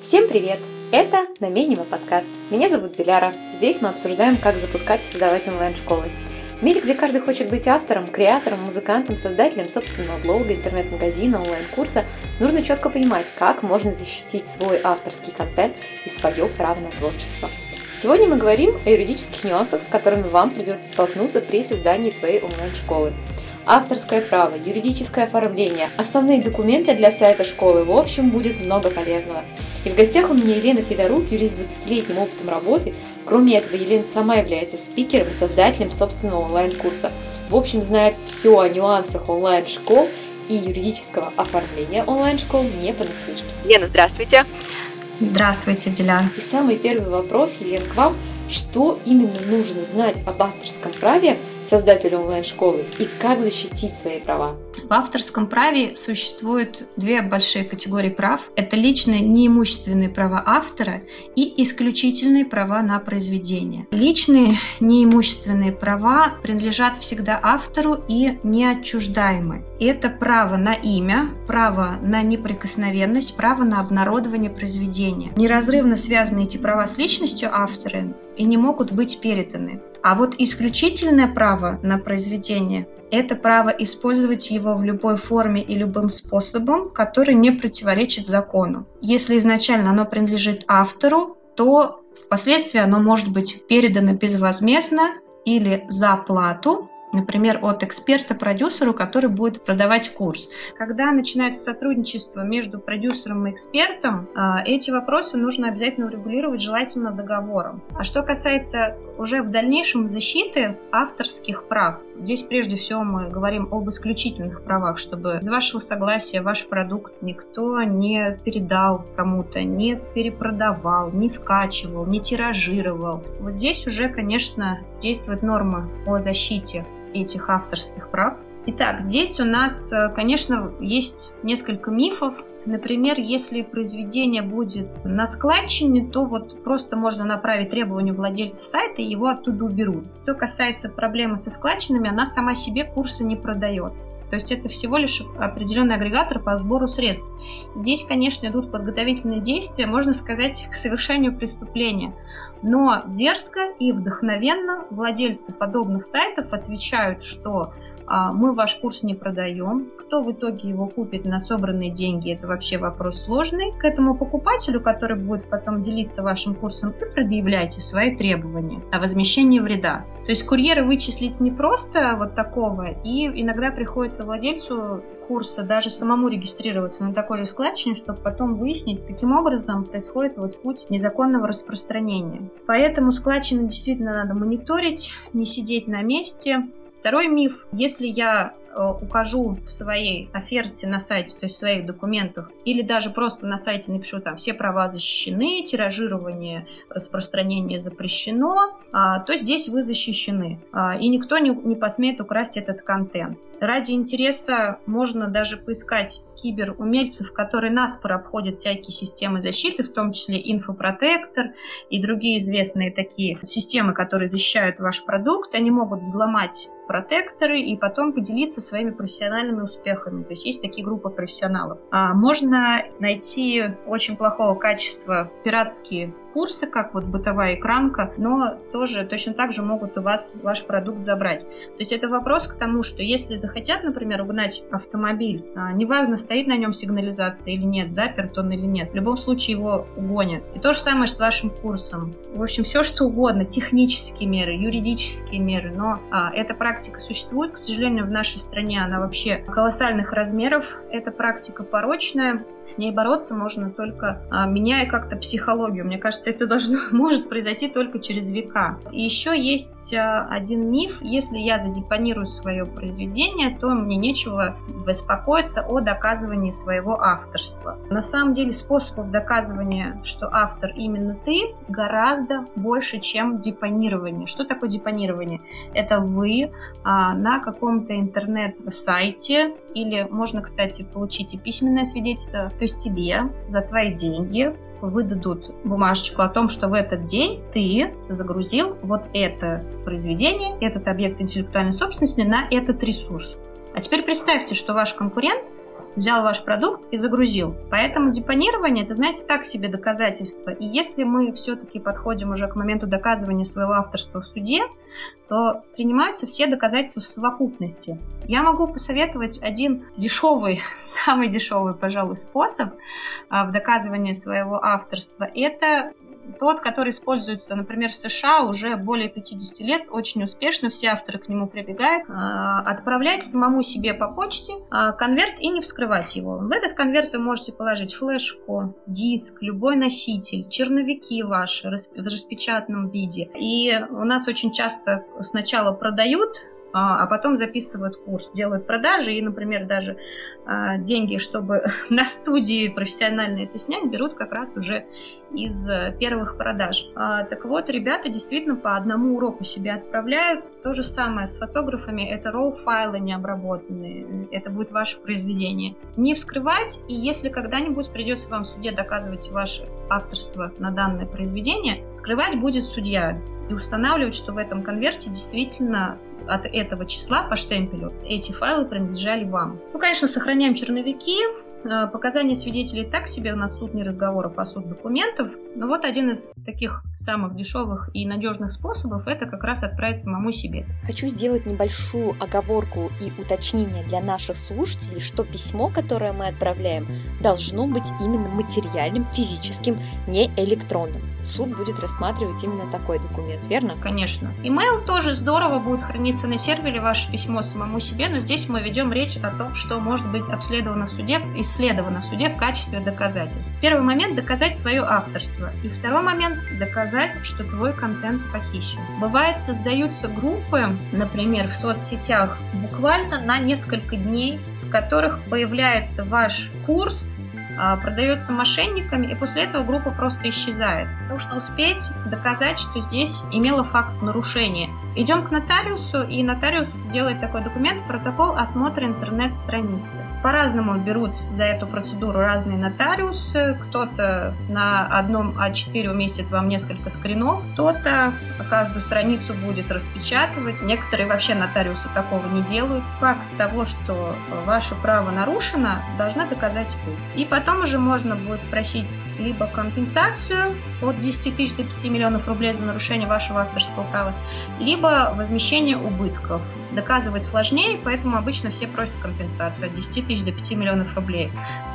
Всем привет! Это Наменева подкаст. Меня зовут Диляра. Здесь мы обсуждаем, как запускать и создавать онлайн-школы. В мире, где каждый хочет быть автором, креатором, музыкантом, создателем собственного блога, интернет-магазина, онлайн-курса, нужно четко понимать, как можно защитить свой авторский контент и свое право на творчество. Сегодня мы говорим о юридических нюансах, с которыми вам придется столкнуться при создании своей онлайн-школы авторское право, юридическое оформление, основные документы для сайта школы. В общем, будет много полезного. И в гостях у меня Елена Федорук, юрист с 20-летним опытом работы. Кроме этого, Елена сама является спикером и создателем собственного онлайн-курса. В общем, знает все о нюансах онлайн-школ и юридического оформления онлайн-школ не понаслышке. Лена, здравствуйте! Здравствуйте, Диляр. И самый первый вопрос, Елена, к вам. Что именно нужно знать об авторском праве создателю онлайн-школы и как защитить свои права? В авторском праве существует две большие категории прав. Это личные неимущественные права автора и исключительные права на произведение. Личные неимущественные права принадлежат всегда автору и неотчуждаемы. Это право на имя, право на неприкосновенность, право на обнародование произведения. Неразрывно связаны эти права с личностью автора и не могут быть переданы. А вот исключительное право на произведение – это право использовать его в любой форме и любым способом, который не противоречит закону. Если изначально оно принадлежит автору, то впоследствии оно может быть передано безвозмездно или за плату например, от эксперта продюсеру, который будет продавать курс. Когда начинается сотрудничество между продюсером и экспертом, а, эти вопросы нужно обязательно урегулировать, желательно договором. А что касается уже в дальнейшем защиты авторских прав, здесь прежде всего мы говорим об исключительных правах, чтобы без вашего согласия ваш продукт никто не передал кому-то, не перепродавал, не скачивал, не тиражировал. Вот здесь уже, конечно, действует норма о защите этих авторских прав. Итак, здесь у нас, э, конечно, есть несколько мифов. Например, если произведение будет на складчине, то вот просто можно направить требование владельца сайта и его оттуда уберут. Что касается проблемы со складчинами, она сама себе курсы не продает. То есть это всего лишь определенный агрегатор по сбору средств. Здесь, конечно, идут подготовительные действия, можно сказать, к совершению преступления. Но дерзко и вдохновенно владельцы подобных сайтов отвечают, что мы ваш курс не продаем. Кто в итоге его купит на собранные деньги, это вообще вопрос сложный. К этому покупателю, который будет потом делиться вашим курсом, вы предъявляете свои требования о возмещении вреда. То есть курьера вычислить не просто вот такого, и иногда приходится владельцу курса даже самому регистрироваться на такой же складчине, чтобы потом выяснить, каким образом происходит вот путь незаконного распространения. Поэтому складчины действительно надо мониторить, не сидеть на месте, Второй миф. Если я э, укажу в своей оферте на сайте, то есть в своих документах, или даже просто на сайте напишу там все права защищены, тиражирование, распространение запрещено, а, то здесь вы защищены. А, и никто не, не посмеет украсть этот контент. Ради интереса можно даже поискать киберумельцев, которые наспоро обходят всякие системы защиты, в том числе инфопротектор и другие известные такие системы, которые защищают ваш продукт. Они могут взломать протекторы и потом поделиться своими профессиональными успехами. То есть есть такие группы профессионалов. А можно найти очень плохого качества пиратские курсы, как вот бытовая экранка, но тоже точно так же могут у вас ваш продукт забрать. То есть это вопрос к тому, что если захотят, например, угнать автомобиль, а, неважно, стоит на нем сигнализация или нет, заперт он или нет, в любом случае его угонят. И то же самое с вашим курсом. В общем, все что угодно, технические меры, юридические меры, но а, эта практика существует, к сожалению, в нашей стране она вообще колоссальных размеров, эта практика порочная, с ней бороться можно только а, меняя как-то психологию. Мне кажется, это должно, может произойти только через века. И еще есть а, один миф. Если я задепонирую свое произведение, то мне нечего беспокоиться о доказывании своего авторства. На самом деле способов доказывания, что автор именно ты, гораздо больше, чем депонирование. Что такое депонирование? Это вы а, на каком-то интернет-сайте или можно, кстати, получить и письменное свидетельство то есть тебе за твои деньги выдадут бумажечку о том, что в этот день ты загрузил вот это произведение, этот объект интеллектуальной собственности на этот ресурс. А теперь представьте, что ваш конкурент взял ваш продукт и загрузил. Поэтому депонирование, это, знаете, так себе доказательство. И если мы все-таки подходим уже к моменту доказывания своего авторства в суде, то принимаются все доказательства в совокупности. Я могу посоветовать один дешевый, самый дешевый, пожалуй, способ а, в доказывании своего авторства. Это тот, который используется, например, в США уже более 50 лет, очень успешно, все авторы к нему прибегают, а, отправлять самому себе по почте а, конверт и не вскрывать его. В этот конверт вы можете положить флешку, диск, любой носитель, черновики ваши в распечатанном виде. И у нас очень часто сначала продают а, а потом записывают курс, делают продажи и, например, даже а, деньги, чтобы на студии профессионально это снять, берут как раз уже из э, первых продаж. А, так вот, ребята действительно по одному уроку себе отправляют. То же самое с фотографами, это RAW-файлы необработанные, это будет ваше произведение. Не вскрывать, и если когда-нибудь придется вам в суде доказывать ваше авторство на данное произведение, скрывать будет судья и устанавливать, что в этом конверте действительно от этого числа по штемпелю эти файлы принадлежали вам. Ну, конечно, сохраняем черновики, Э, показания свидетелей так себе, у нас суд не разговоров, а суд документов. Но вот один из таких самых дешевых и надежных способов это как раз отправить самому себе. Хочу сделать небольшую оговорку и уточнение для наших слушателей, что письмо, которое мы отправляем, должно быть именно материальным, физическим, не электронным. Суд будет рассматривать именно такой документ, верно? Конечно. Email тоже здорово будет храниться на сервере, ваше письмо самому себе, но здесь мы ведем речь о том, что может быть обследовано в суде исследовано в суде в качестве доказательств. Первый момент – доказать свое авторство. И второй момент – доказать, что твой контент похищен. Бывает, создаются группы, например, в соцсетях, буквально на несколько дней, в которых появляется ваш курс, продается мошенниками, и после этого группа просто исчезает. Нужно успеть доказать, что здесь имело факт нарушения. Идем к нотариусу, и нотариус делает такой документ, протокол осмотра интернет-страницы. По-разному берут за эту процедуру разные нотариусы. Кто-то на одном А4 уместит вам несколько скринов, кто-то каждую страницу будет распечатывать. Некоторые вообще нотариусы такого не делают. Факт того, что ваше право нарушено, должна доказать вы. И потом уже можно будет просить либо компенсацию от 10 тысяч до 5 миллионов рублей за нарушение вашего авторского права, либо возмещение убытков. Доказывать сложнее, поэтому обычно все просят компенсацию от 10 тысяч до 5 миллионов рублей.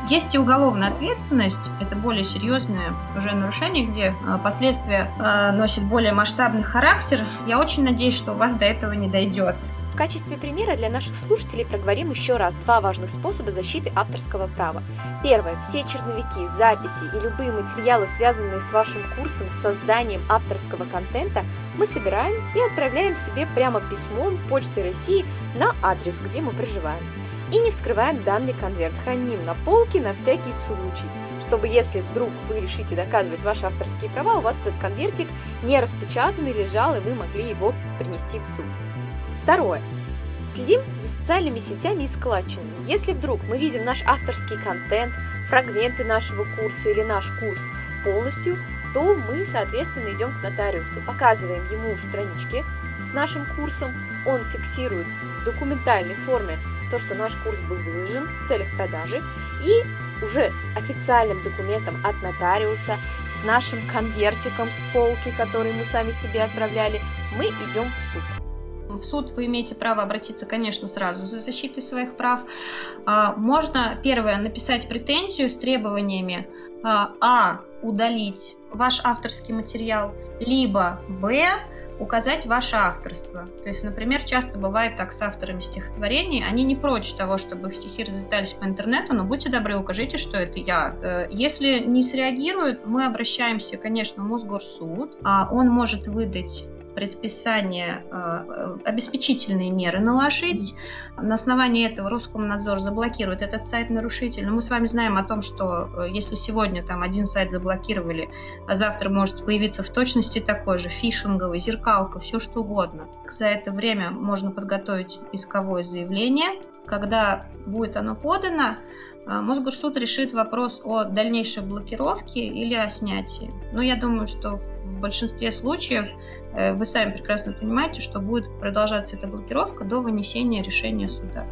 Есть и уголовная ответственность, это более серьезное уже нарушение, где а, последствия а, носят более масштабный характер. Я очень надеюсь, что у вас до этого не дойдет. В качестве примера для наших слушателей проговорим еще раз два важных способа защиты авторского права. Первое. Все черновики, записи и любые материалы, связанные с вашим курсом с созданием авторского контента, мы собираем и отправляем себе прямо письмом Почты России на адрес, где мы проживаем. И не вскрываем данный конверт, храним на полке на всякий случай чтобы если вдруг вы решите доказывать ваши авторские права, у вас этот конвертик не распечатанный лежал, и вы могли его принести в суд. Второе. Следим за социальными сетями и складчинами. Если вдруг мы видим наш авторский контент, фрагменты нашего курса или наш курс полностью, то мы, соответственно, идем к нотариусу, показываем ему странички с нашим курсом, он фиксирует в документальной форме то, что наш курс был выложен в целях продажи, и уже с официальным документом от нотариуса, с нашим конвертиком с полки, который мы сами себе отправляли, мы идем в суд. В суд вы имеете право обратиться, конечно, сразу за защитой своих прав. А, можно, первое, написать претензию с требованиями а, а. удалить ваш авторский материал, либо б. указать ваше авторство. То есть, например, часто бывает так с авторами стихотворений, они не прочь того, чтобы их стихи разлетались по интернету, но будьте добры, укажите, что это я. Э, если не среагируют, мы обращаемся, конечно, в Мосгорсуд. А он может выдать предписание э, обеспечительные меры наложить. На основании этого Роскомнадзор заблокирует этот сайт нарушитель. Но мы с вами знаем о том, что э, если сегодня там один сайт заблокировали, а завтра может появиться в точности такой же, фишинговый, зеркалка, все что угодно. За это время можно подготовить исковое заявление. Когда будет оно подано, э, Мосгорсуд решит вопрос о дальнейшей блокировке или о снятии. Но я думаю, что в большинстве случаев Э, вы сами прекрасно понимаете, что будет продолжаться эта блокировка до вынесения решения суда.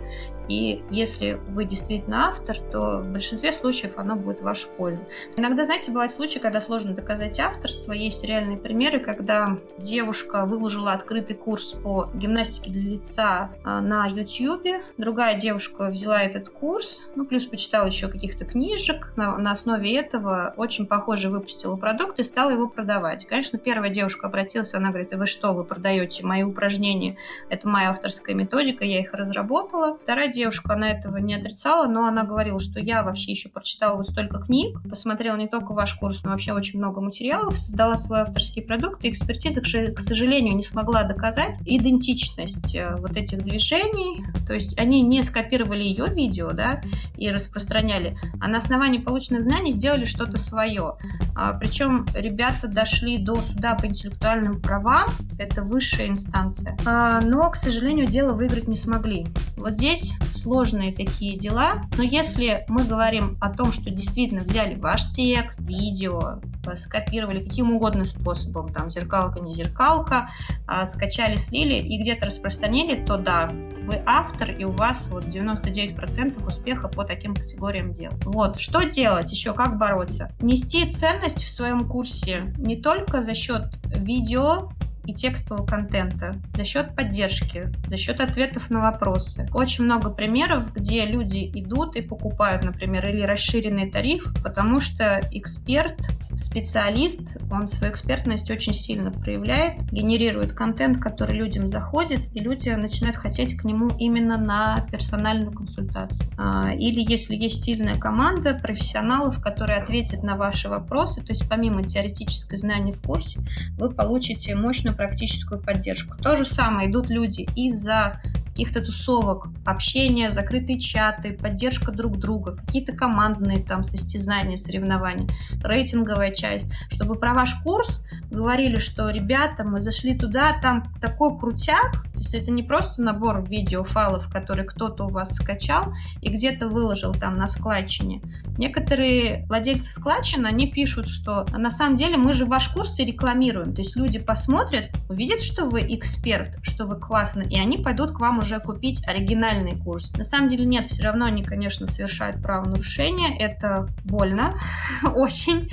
И если вы действительно автор, то в большинстве случаев оно будет в вашу пользу. Иногда, знаете, бывают случаи, когда сложно доказать авторство. Есть реальные примеры, когда девушка выложила открытый курс по гимнастике для лица а, на YouTube. Другая девушка взяла этот курс, ну, плюс почитала еще каких-то книжек. На, на основе этого очень похоже выпустила продукт и стала его продавать. Конечно, первая девушка обратилась, она говорит, вы что, вы продаете мои упражнения? Это моя авторская методика, я их разработала. Вторая девушка, она этого не отрицала, но она говорила, что я вообще еще прочитала вот столько книг, посмотрела не только ваш курс, но вообще очень много материалов, создала свой авторский продукт, и экспертиза, к сожалению, не смогла доказать идентичность э, вот этих движений, то есть они не скопировали ее видео, да, и распространяли, а на основании полученных знаний сделали что-то свое. А, причем ребята дошли до суда по интеллектуальным правам права, это высшая инстанция. А, но, к сожалению, дело выиграть не смогли. Вот здесь сложные такие дела, но если мы говорим о том, что действительно взяли ваш текст, видео, скопировали каким угодно способом, там зеркалка, не зеркалка, а, скачали, слили и где-то распространили, то да, вы автор, и у вас вот 99% успеха по таким категориям дел. Вот, что делать еще, как бороться? Нести ценность в своем курсе не только за счет видео, и текстового контента за счет поддержки, за счет ответов на вопросы. Очень много примеров, где люди идут и покупают, например, или расширенный тариф, потому что эксперт, специалист, он свою экспертность очень сильно проявляет, генерирует контент, который людям заходит, и люди начинают хотеть к нему именно на персональную консультацию. А, или если есть сильная команда профессионалов, которые ответят на ваши вопросы, то есть помимо теоретической знания в курсе, вы получите мощную практическую поддержку. То же самое идут люди из-за каких-то тусовок, общения, закрытые чаты, поддержка друг друга, какие-то командные там состязания, соревнования, рейтинговая часть, чтобы про ваш курс говорили, что ребята, мы зашли туда, там такой крутяк, то есть это не просто набор видеофайлов, которые кто-то у вас скачал и где-то выложил там на складчине. Некоторые владельцы складчин, они пишут, что на самом деле мы же ваш курс и рекламируем, то есть люди посмотрят, увидят, что вы эксперт, что вы классный, и они пойдут к вам уже купить оригинальный курс. На самом деле нет, все равно они, конечно, совершают правонарушение, это больно, очень.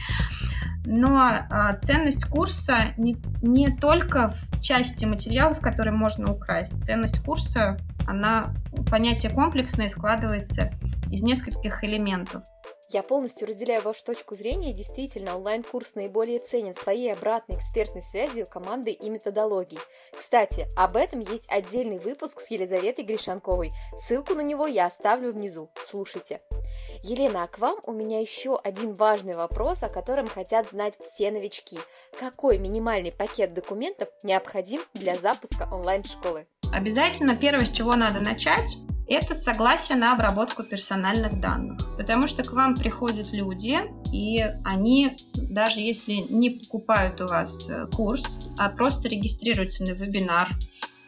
Но а, ценность курса не, не только в части материалов, которые можно украсть. Ценность курса, она понятие комплексное складывается из нескольких элементов. Я полностью разделяю вашу точку зрения. Действительно, онлайн-курс наиболее ценен своей обратной экспертной связью команды и методологией. Кстати, об этом есть отдельный выпуск с Елизаветой Гришанковой. Ссылку на него я оставлю внизу. Слушайте. Елена, а к вам у меня еще один важный вопрос, о котором хотят знать все новички. Какой минимальный пакет документов необходим для запуска онлайн-школы? Обязательно первое, с чего надо начать, это согласие на обработку персональных данных. Потому что к вам приходят люди, и они, даже если не покупают у вас э, курс, а просто регистрируются на вебинар,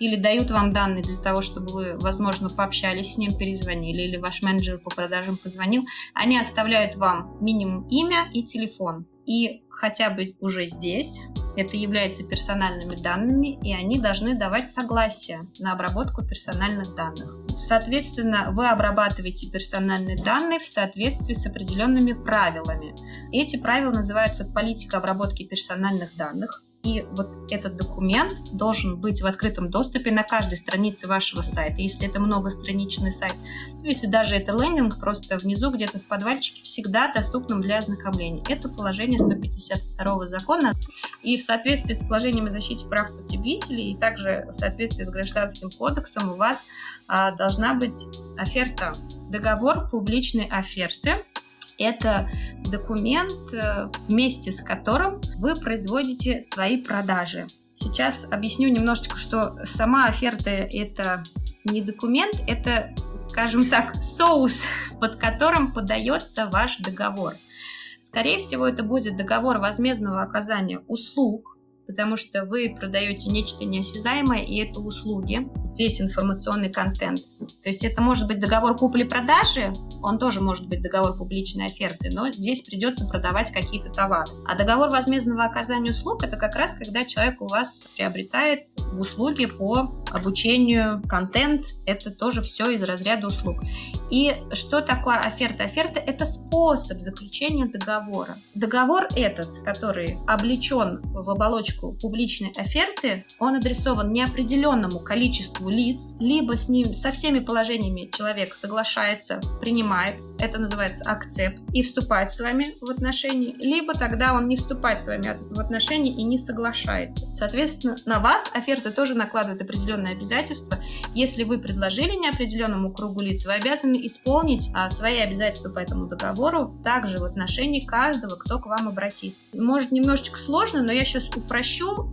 или дают вам данные для того, чтобы вы, возможно, пообщались с ним, перезвонили, или ваш менеджер по продажам позвонил, они оставляют вам минимум имя и телефон. И хотя бы уже здесь это является персональными данными, и они должны давать согласие на обработку персональных данных. Соответственно, вы обрабатываете персональные данные в соответствии с определенными правилами. Эти правила называются политика обработки персональных данных. И вот этот документ должен быть в открытом доступе на каждой странице вашего сайта. Если это многостраничный сайт, то если даже это лендинг, просто внизу где-то в подвальчике всегда доступным для ознакомления. Это положение 152 закона. И в соответствии с положением о защите прав потребителей и также в соответствии с гражданским кодексом у вас а, должна быть оферта, договор публичной оферты, это документ, э, вместе с которым вы производите свои продажи. Сейчас объясню немножечко, что сама оферта – это не документ, это, скажем так, соус, под которым подается ваш договор. Скорее всего, это будет договор возмездного оказания услуг, потому что вы продаете нечто неосязаемое, и это услуги, весь информационный контент. То есть это может быть договор купли-продажи, он тоже может быть договор публичной оферты, но здесь придется продавать какие-то товары. А договор возмездного оказания услуг – это как раз когда человек у вас приобретает услуги по обучению, контент, это тоже все из разряда услуг. И что такое оферта? Оферта – это способ заключения договора. Договор этот, который облечен в оболочку публичной оферты, он адресован неопределенному количеству лиц, либо с ним со всеми положениями человек соглашается, принимает, это называется акцепт, и вступает с вами в отношения, либо тогда он не вступает с вами в отношения и не соглашается. Соответственно, на вас оферта тоже накладывает определенные обязательства. Если вы предложили неопределенному кругу лиц, вы обязаны исполнить а, свои обязательства по этому договору также в отношении каждого, кто к вам обратится. Может немножечко сложно, но я сейчас упрощу.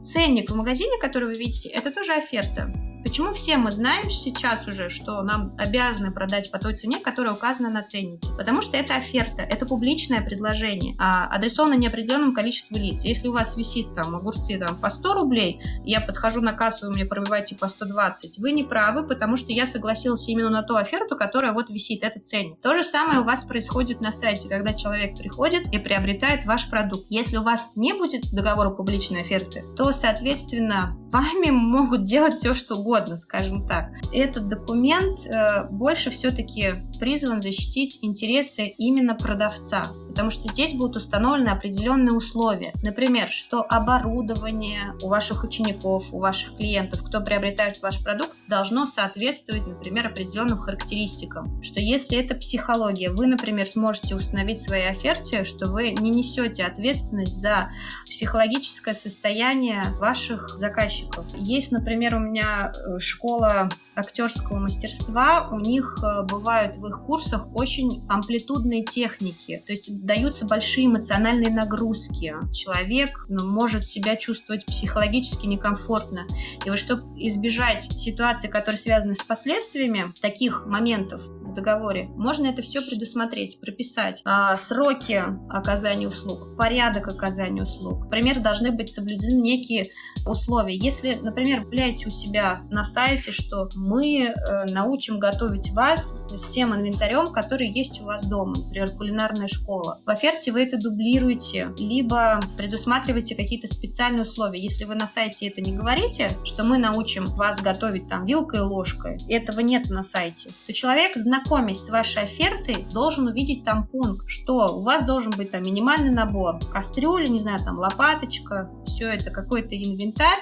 Ценник в магазине, который вы видите, это тоже оферта. Почему все мы знаем сейчас уже, что нам обязаны продать по той цене, которая указана на ценнике? Потому что это оферта, это публичное предложение, а адресовано неопределенному количеству лиц. Если у вас висит там огурцы там, по 100 рублей, я подхожу на кассу, вы мне пробиваете по 120, вы не правы, потому что я согласился именно на ту оферту, которая вот висит, это ценник. То же самое у вас происходит на сайте, когда человек приходит и приобретает ваш продукт. Если у вас не будет договора публичной оферты, то, соответственно, вами могут делать все, что угодно угодно, скажем так. Этот документ э, больше все-таки призван защитить интересы именно продавца, потому что здесь будут установлены определенные условия. Например, что оборудование у ваших учеников, у ваших клиентов, кто приобретает ваш продукт, должно соответствовать, например, определенным характеристикам. Что если это психология, вы, например, сможете установить в своей оферте, что вы не несете ответственность за психологическое состояние ваших заказчиков. Есть, например, у меня Э, школа актерского мастерства, у них э, бывают в их курсах очень амплитудные техники, то есть даются большие эмоциональные нагрузки. Человек ну, может себя чувствовать психологически некомфортно. И вот чтобы избежать ситуации, которые связаны с последствиями таких моментов, в договоре, можно это все предусмотреть, прописать. А, сроки оказания услуг, порядок оказания услуг. Например, должны быть соблюдены некие условия. Если, например, являете у себя на сайте, что мы э, научим готовить вас с тем инвентарем, который есть у вас дома, например, кулинарная школа. В оферте вы это дублируете, либо предусматриваете какие-то специальные условия. Если вы на сайте это не говорите, что мы научим вас готовить там вилкой и ложкой, этого нет на сайте, то человек, знакомясь с вашей офертой, должен увидеть там пункт, что у вас должен быть там минимальный набор кастрюли, не знаю, там лопаточка, все это какой-то инвентарь,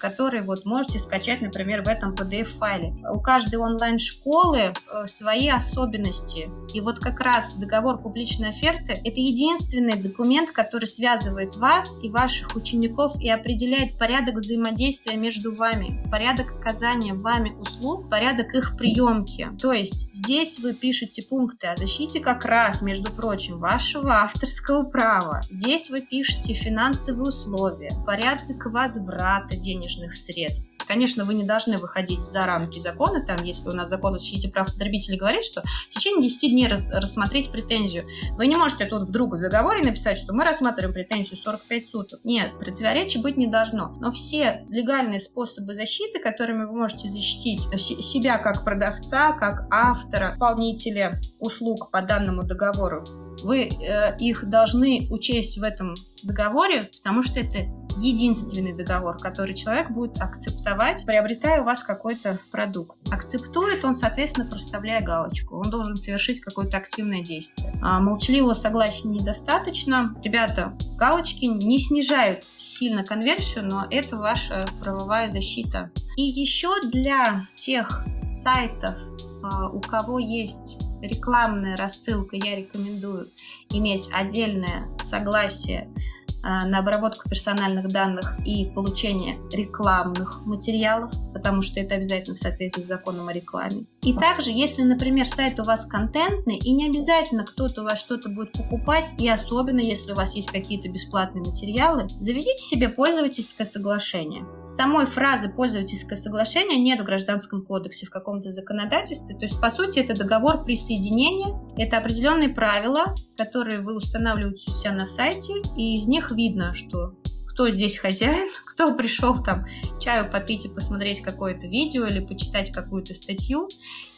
который вот можете скачать, например, в этом PDF-файле. У каждой онлайн-школы э, свои особенности. И вот как раз договор публичной оферты – это единственный документ, который связывает вас и ваших учеников и определяет порядок взаимодействия между вами, порядок оказания вами услуг, порядок их приемки. То есть здесь вы пишете пункты о защите как раз, между прочим, вашего авторского права. Здесь вы пишете финансовые условия, порядок возврата денежных средств. Конечно, вы не должны выходить за рамки закона, там, если у нас закон о защите прав потребителей говорит, что в течение 10 дней рас рассмотреть претензию. Вы не можете тут вдруг в договоре написать, что мы рассматриваем претензию 45 суток. Нет, противоречий быть не должно. Но все легальные способы защиты, которыми вы можете защитить себя как продавца, как автора, исполнителя услуг по данному договору, вы э, их должны учесть в этом договоре, потому что это единственный договор, который человек будет акцептовать, приобретая у вас какой-то продукт. Акцептует он, соответственно, проставляя галочку. Он должен совершить какое-то активное действие. А молчаливого согласия недостаточно. Ребята, галочки не снижают сильно конверсию, но это ваша правовая защита. И еще для тех сайтов, у кого есть рекламная рассылка, я рекомендую иметь отдельное согласие Э, на обработку персональных данных и получение рекламных материалов, потому что это обязательно в соответствии с законом о рекламе. И также, если, например, сайт у вас контентный, и не обязательно кто-то у вас что-то будет покупать, и особенно, если у вас есть какие-то бесплатные материалы, заведите себе пользовательское соглашение. Самой фразы пользовательское соглашение нет в Гражданском кодексе, в каком-то законодательстве. То есть, по сути, это договор присоединения, это определенные правила, которые вы устанавливаете у себя на сайте, и из них видно, что кто здесь хозяин, кто пришел там чаю попить и посмотреть какое-то видео или почитать какую-то статью.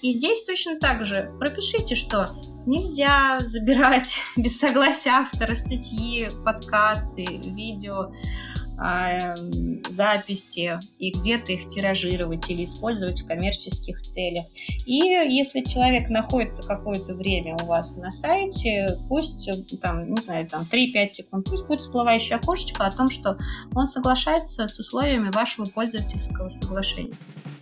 И здесь точно так же пропишите, что нельзя забирать без согласия автора статьи, подкасты, видео записи и где-то их тиражировать или использовать в коммерческих целях. И если человек находится какое-то время у вас на сайте, пусть там, не знаю, там 3-5 секунд, пусть будет всплывающее окошечко о том, что он соглашается с условиями вашего пользовательского соглашения.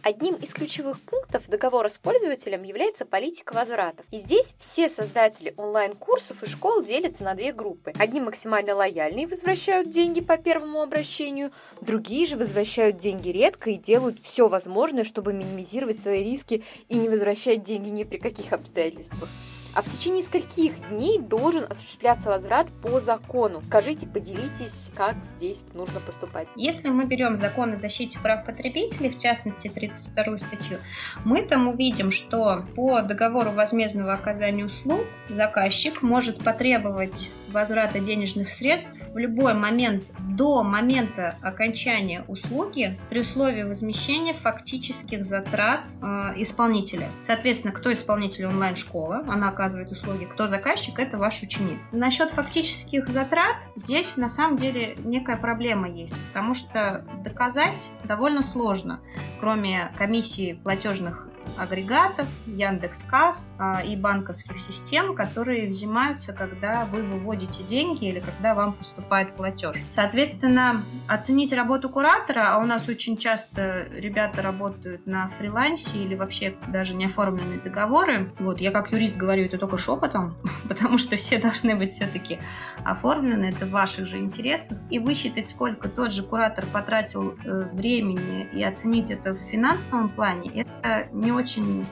Одним из ключевых пунктов договора с пользователем является политика возвратов. И здесь все создатели онлайн-курсов и школ делятся на две группы. Одни максимально лояльные возвращают деньги по первому обращению, другие же возвращают деньги редко и делают все возможное, чтобы минимизировать свои риски и не возвращать деньги ни при каких обстоятельствах. А в течение скольких дней должен осуществляться возврат по закону? Скажите, поделитесь, как здесь нужно поступать. Если мы берем закон о защите прав потребителей, в частности 32 статью, мы там увидим, что по договору возмездного оказания услуг заказчик может потребовать возврата денежных средств в любой момент до момента окончания услуги при условии возмещения фактических затрат э, исполнителя. Соответственно, кто исполнитель онлайн-школа, она оказывает услуги, кто заказчик, это ваш ученик. Насчет фактических затрат здесь на самом деле некая проблема есть, потому что доказать довольно сложно, кроме комиссии платежных агрегатов, Яндекс.Касс а, и банковских систем, которые взимаются, когда вы выводите деньги или когда вам поступает платеж. Соответственно, оценить работу куратора, а у нас очень часто ребята работают на фрилансе или вообще даже не оформленные договоры. Вот, я как юрист говорю это только шепотом, потому что все должны быть все-таки оформлены, это в ваших же интересах. И высчитать, сколько тот же куратор потратил э, времени и оценить это в финансовом плане, это не очень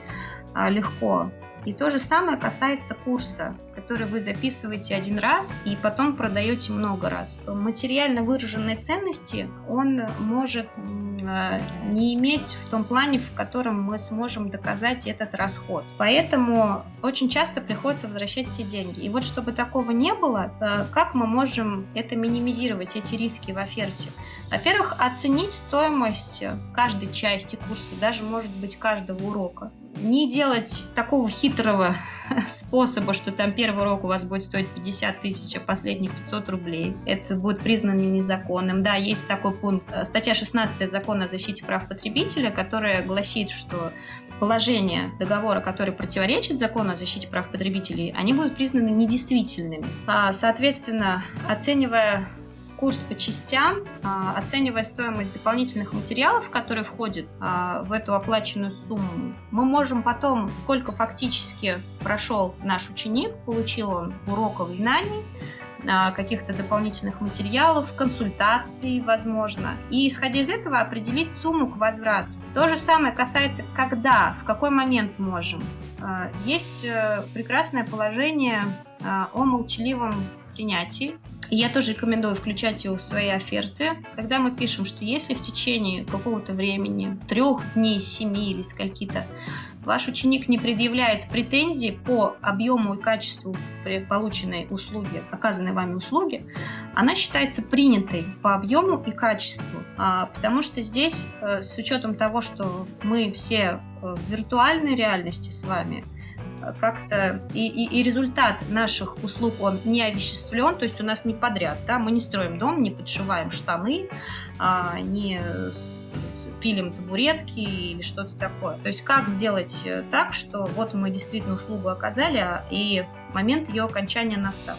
а, легко. И то же самое касается курса, который вы записываете один раз и потом продаете много раз. Материально выраженной ценности он может а, не иметь в том плане, в котором мы сможем доказать этот расход. Поэтому очень часто приходится возвращать все деньги. И вот чтобы такого не было, а, как мы можем это минимизировать, эти риски в оферте? Во-первых, оценить стоимость каждой части курса, даже, может быть, каждого урока. Не делать такого хитрого способа, что там первый урок у вас будет стоить 50 тысяч, а последний 500 рублей. Это будет признано незаконным. Да, есть такой пункт, э, статья 16 Закона о защите прав потребителя, которая гласит, что положения договора, которые противоречат закону о защите прав потребителей, они будут признаны недействительными. А, соответственно, оценивая курс по частям, а, оценивая стоимость дополнительных материалов, которые входят а, в эту оплаченную сумму, мы можем потом, сколько фактически прошел наш ученик, получил он уроков знаний, а, каких-то дополнительных материалов, консультаций, возможно. И исходя из этого определить сумму к возврату. То же самое касается, когда, в какой момент можем. Есть э, прекрасное положение о молчаливом принятии я тоже рекомендую включать его в свои оферты. Когда мы пишем, что если в течение какого-то времени, трех дней, семи или скольки-то, ваш ученик не предъявляет претензий по объему и качеству полученной услуги, оказанной вами услуги, она считается принятой по объему и качеству. А, потому что здесь, э, с учетом того, что мы все э, в виртуальной реальности с вами, как-то и, и, и результат наших услуг он не овеществлен, то есть у нас не подряд, да, мы не строим дом, не подшиваем штаны, а, не пилим табуретки или что-то такое. То есть как сделать э, так, что вот мы действительно услугу оказали, а, и момент ее окончания настал.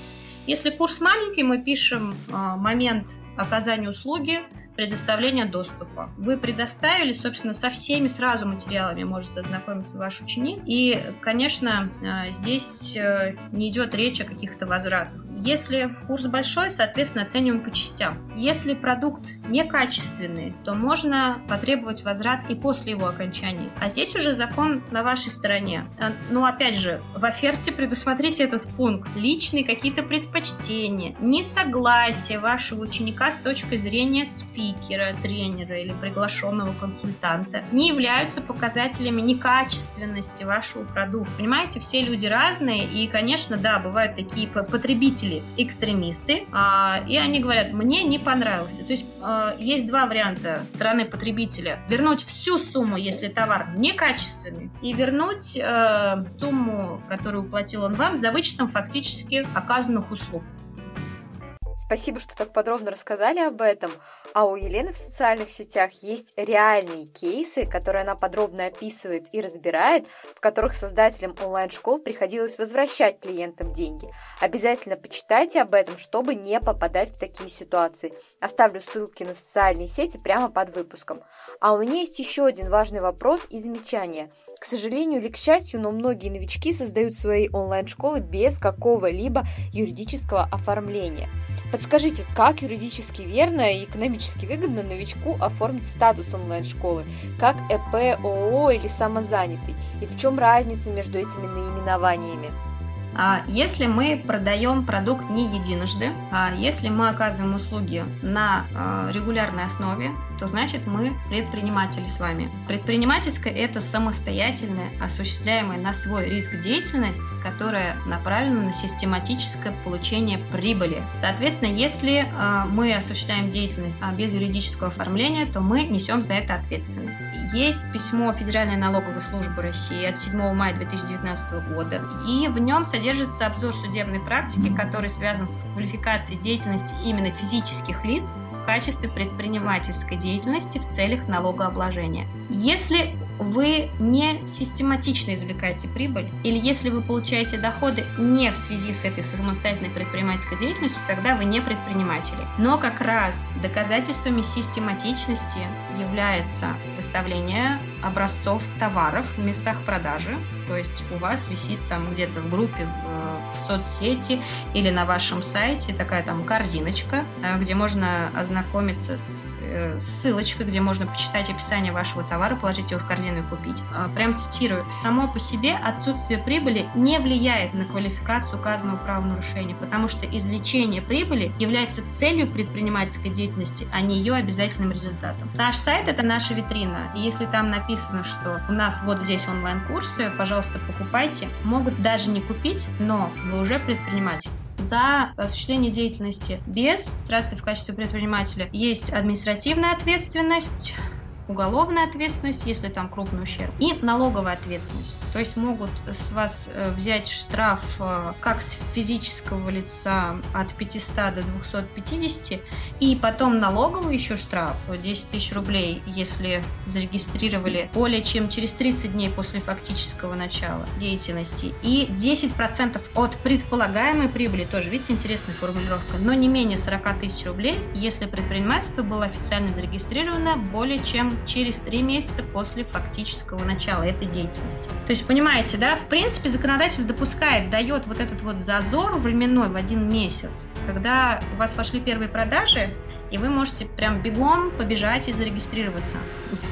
Если курс маленький, мы пишем а, момент оказания услуги, предоставления доступа. Вы предоставили, собственно, со всеми сразу материалами может ознакомиться ваш ученик. И, конечно, э, здесь э, не идет речь о каких-то возвратах. Если курс большой, соответственно, оцениваем по частям. Если продукт некачественный, то можно потребовать возврат и после его окончания. А здесь уже закон на вашей стороне. Э, Но, ну, опять же, в оферте предусмотрите этот пункт. Личные какие-то предпочтения, несогласие вашего ученика с точки зрения СПИ, спикера, тренера или приглашенного консультанта не являются показателями некачественности вашего продукта. Понимаете, все люди разные, и, конечно, да, бывают такие потребители пришли экстремисты, а, и они говорят, мне не понравился. То есть а, есть два варианта стороны потребителя. Вернуть всю сумму, если товар некачественный, и вернуть э, сумму, которую уплатил он вам, за вычетом фактически оказанных услуг. Спасибо, что так подробно рассказали об этом. А у Елены в социальных сетях есть реальные кейсы, которые она подробно описывает и разбирает, в которых создателям онлайн-школ приходилось возвращать клиентам деньги. Обязательно почитайте об этом, чтобы не попадать в такие ситуации. Оставлю ссылки на социальные сети прямо под выпуском. А у меня есть еще один важный вопрос и замечание. К сожалению или к счастью, но многие новички создают свои онлайн-школы без какого-либо юридического оформления. Подскажите, как юридически верно и экономически выгодно новичку оформить статус онлайн-школы, как ЭП, ООО или самозанятый, и в чем разница между этими наименованиями? А если мы продаем продукт не единожды, а если мы оказываем услуги на а, регулярной основе, то значит мы предприниматели с вами. Предпринимательское – это самостоятельная, осуществляемая на свой риск деятельность, которая направлена на систематическое получение прибыли. Соответственно, если э, мы осуществляем деятельность а без юридического оформления, то мы несем за это ответственность. Есть письмо Федеральной налоговой службы России от 7 мая 2019 года, и в нем содержится обзор судебной практики, который связан с квалификацией деятельности именно физических лиц качестве предпринимательской деятельности в целях налогообложения. Если вы не систематично извлекаете прибыль, или если вы получаете доходы не в связи с этой самостоятельной предпринимательской деятельностью, тогда вы не предприниматели. Но как раз доказательствами систематичности является выставление образцов товаров в местах продажи, то есть у вас висит там где-то в группе в, в соцсети или на вашем сайте такая там корзиночка, э, где можно ознакомиться с э, ссылочкой, где можно почитать описание вашего товара, положить его в корзину и купить. Э, прям цитирую. Само по себе отсутствие прибыли не влияет на квалификацию указанного правонарушения, потому что извлечение прибыли является целью предпринимательской деятельности, а не ее обязательным результатом. Наш сайт – это наша витрина, и если там написано, что у нас вот здесь онлайн-курсы, пожалуйста, покупайте. Могут даже не купить, но вы уже предприниматель. За осуществление деятельности без регистрации в качестве предпринимателя есть административная ответственность, уголовная ответственность, если там крупный ущерб, и налоговая ответственность. То есть могут с вас э, взять штраф э, как с физического лица от 500 до 250, и потом налоговый еще штраф 10 тысяч рублей, если зарегистрировали более чем через 30 дней после фактического начала деятельности, и 10% от предполагаемой прибыли, тоже, видите, интересная формулировка, но не менее 40 тысяч рублей, если предпринимательство было официально зарегистрировано более чем через три месяца после фактического начала этой деятельности. То есть, понимаете, да, в принципе, законодатель допускает, дает вот этот вот зазор временной в один месяц, когда у вас пошли первые продажи, и вы можете прям бегом побежать и зарегистрироваться.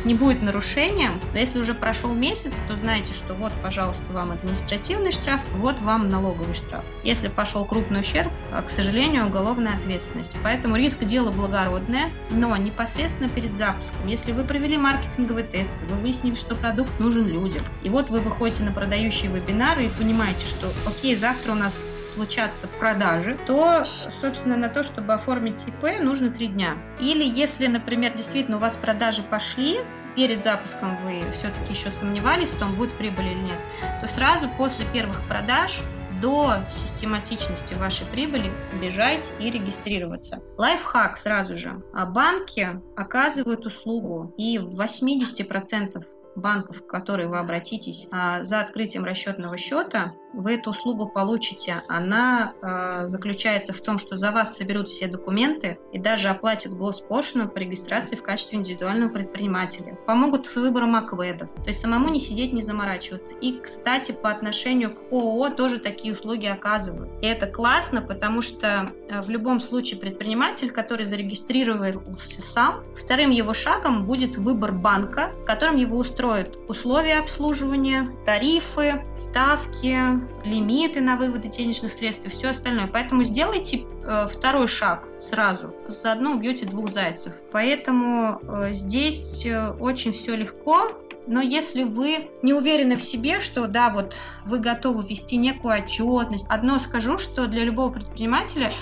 Не будет нарушением, но если уже прошел месяц, то знаете, что вот, пожалуйста, вам административный штраф, вот вам налоговый штраф. Если пошел крупный ущерб, а, к сожалению, уголовная ответственность. Поэтому риск дела благородное, но непосредственно перед запуском, если вы провели маркетинговый тест, вы выяснили, что продукт нужен людям, и вот вы выходите на продающие вебинары и понимаете, что окей, завтра у нас случаться продажи, то, собственно, на то, чтобы оформить ИП, нужно три дня. Или если, например, действительно у вас продажи пошли, перед запуском вы все-таки еще сомневались в том, будет прибыль или нет, то сразу после первых продаж до систематичности вашей прибыли бежать и регистрироваться. Лайфхак сразу же. А банки оказывают услугу и в 80% банков, в которые вы обратитесь а, за открытием расчетного счета, вы эту услугу получите. Она э, заключается в том, что за вас соберут все документы и даже оплатят госпошлину по регистрации в качестве индивидуального предпринимателя. Помогут с выбором акведов. То есть самому не сидеть, не заморачиваться. И, кстати, по отношению к ООО тоже такие услуги оказывают. И это классно, потому что э, в любом случае предприниматель, который зарегистрировался сам, вторым его шагом будет выбор банка, которым его устроят условия обслуживания, тарифы, ставки, лимиты на выводы денежных средств и все остальное. Поэтому сделайте второй шаг сразу. Заодно убьете двух зайцев. Поэтому э, здесь э, очень все легко. Но если вы не уверены в себе, что да, вот вы готовы вести некую отчетность, одно скажу, что для любого предпринимателя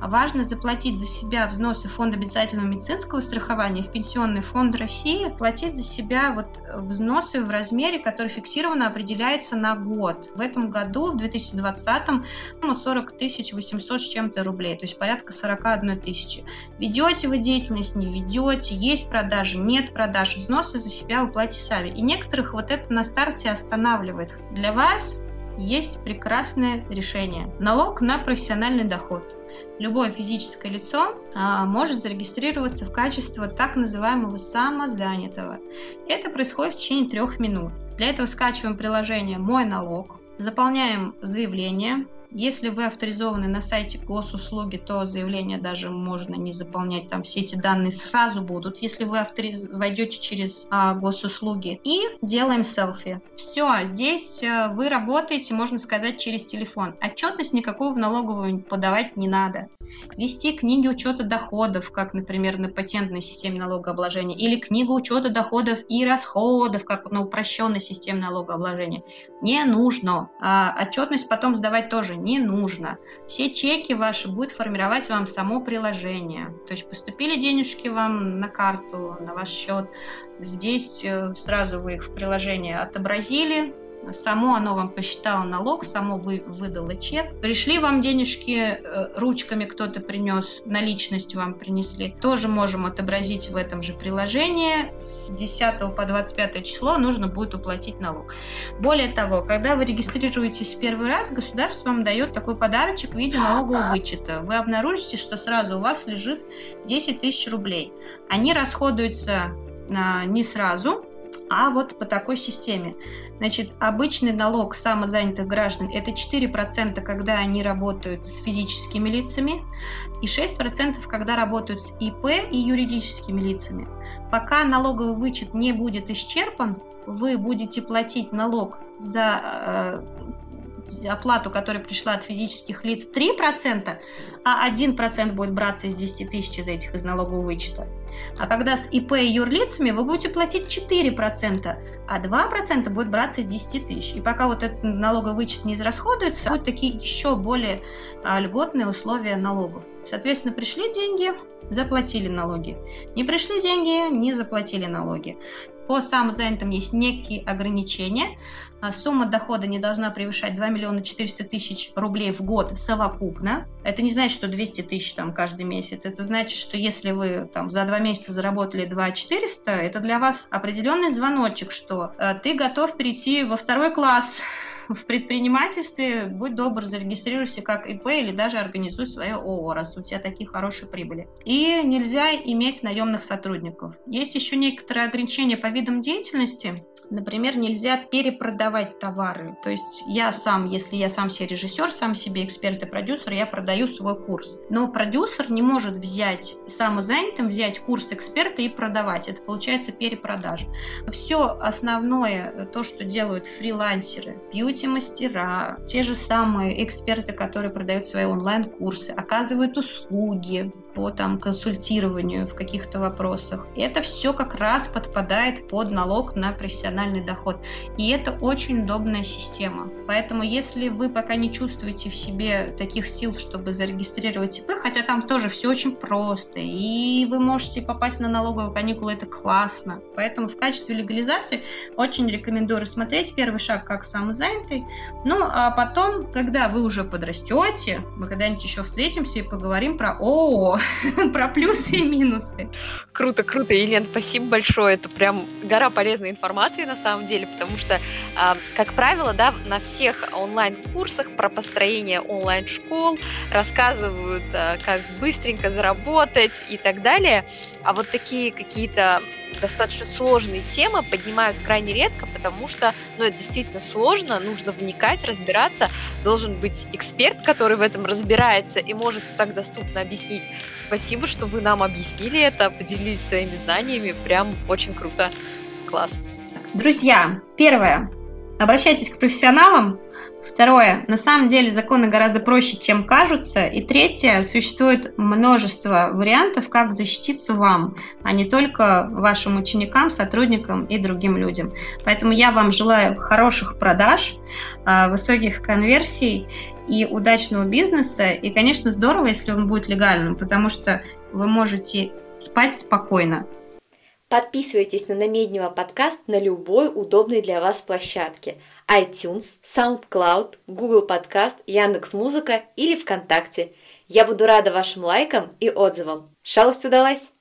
Важно заплатить за себя взносы фонда обязательного медицинского страхования в Пенсионный фонд России, платить за себя вот взносы в размере, который фиксированно определяется на год. В этом году, в 2020, 40 тысяч 800 с чем-то рублей, то есть порядка 41 тысячи. Ведете вы деятельность, не ведете, есть продажи, нет продаж, взносы за себя вы платите сами. И некоторых вот это на старте останавливает. Для вас есть прекрасное решение. Налог на профессиональный доход. Любое физическое лицо а, может зарегистрироваться в качестве так называемого самозанятого. Это происходит в течение трех минут. Для этого скачиваем приложение «Мой налог», заполняем заявление, если вы авторизованы на сайте госуслуги, то заявление даже можно не заполнять, там все эти данные сразу будут, если вы автори... войдете через а, госуслуги. И делаем селфи. Все, здесь а, вы работаете, можно сказать, через телефон. Отчетность никакую в налоговую подавать не надо. Вести книги учета доходов, как, например, на патентной системе налогообложения, или книгу учета доходов и расходов, как на упрощенной системе налогообложения, не нужно. А отчетность потом сдавать тоже не нужно. Все чеки ваши будет формировать вам само приложение. То есть поступили денежки вам на карту, на ваш счет. Здесь э, сразу вы их в приложение отобразили, Само оно вам посчитало налог, само вы, выдало чек. Пришли вам денежки э, ручками, кто-то принес, наличность вам принесли. Тоже можем отобразить в этом же приложении. С 10 по 25 число нужно будет уплатить налог. Более того, когда вы регистрируетесь первый раз, государство вам дает такой подарочек в виде налогового вычета. Вы обнаружите, что сразу у вас лежит 10 тысяч рублей. Они расходуются а, не сразу, а вот по такой системе. Значит, обычный налог самозанятых граждан – это 4%, когда они работают с физическими лицами, и 6%, когда работают с ИП и юридическими лицами. Пока налоговый вычет не будет исчерпан, вы будете платить налог за э, оплату, которая пришла от физических лиц 3%, а 1% будет браться из 10 тысяч из этих из налогового вычета. А когда с ИП и юрлицами вы будете платить 4%, а 2% будет браться из 10 тысяч. И пока вот этот налоговый вычет не израсходуется, будут такие еще более а, льготные условия налогов. Соответственно, пришли деньги, заплатили налоги. Не пришли деньги, не заплатили налоги. По самозанятым есть некие ограничения. А, сумма дохода не должна превышать 2 миллиона 400 тысяч рублей в год совокупно. Это не значит, что 200 тысяч там каждый месяц. Это значит, что если вы там за два месяца заработали 2 400, это для вас определенный звоночек, что э, ты готов перейти во второй класс в предпринимательстве, будь добр, зарегистрируйся как ИП или даже организуй свое ООО, раз у тебя такие хорошие прибыли. И нельзя иметь наемных сотрудников. Есть еще некоторые ограничения по видам деятельности. Например, нельзя перепродавать товары. То есть я сам, если я сам себе режиссер, сам себе эксперт и продюсер, я продаю свой курс. Но продюсер не может взять самозанятым, взять курс эксперта и продавать. Это получается перепродажа. Все основное, то, что делают фрилансеры, бьюти-мастера, те же самые эксперты, которые продают свои онлайн-курсы, оказывают услуги, по там, консультированию в каких-то вопросах. Это все как раз подпадает под налог на профессиональный доход. И это очень удобная система. Поэтому если вы пока не чувствуете в себе таких сил, чтобы зарегистрировать ИП, хотя там тоже все очень просто, и вы можете попасть на налоговые каникулы, это классно. Поэтому в качестве легализации очень рекомендую рассмотреть первый шаг как самозанятый. Ну, а потом, когда вы уже подрастете, мы когда-нибудь еще встретимся и поговорим про ООО, про плюсы и минусы. Круто, круто, Елена, спасибо большое. Это прям гора полезной информации на самом деле, потому что, а, как правило, да, на всех онлайн-курсах про построение онлайн-школ рассказывают, а, как быстренько заработать и так далее. А вот такие какие-то достаточно сложные темы поднимают крайне редко, потому что, ну, это действительно сложно, нужно вникать, разбираться, должен быть эксперт, который в этом разбирается и может так доступно объяснить. Спасибо, что вы нам объяснили это, поделились своими знаниями, прям очень круто. Класс. Друзья, первое. Обращайтесь к профессионалам. Второе. На самом деле законы гораздо проще, чем кажутся. И третье. Существует множество вариантов, как защититься вам, а не только вашим ученикам, сотрудникам и другим людям. Поэтому я вам желаю хороших продаж, а, высоких конверсий и удачного бизнеса. И, конечно, здорово, если он будет легальным, потому что вы можете спать спокойно. Подписывайтесь на Намеднева подкаст на любой удобной для вас площадке iTunes, SoundCloud, Google Podcast, Яндекс.Музыка или ВКонтакте. Я буду рада вашим лайкам и отзывам. Шалость удалась!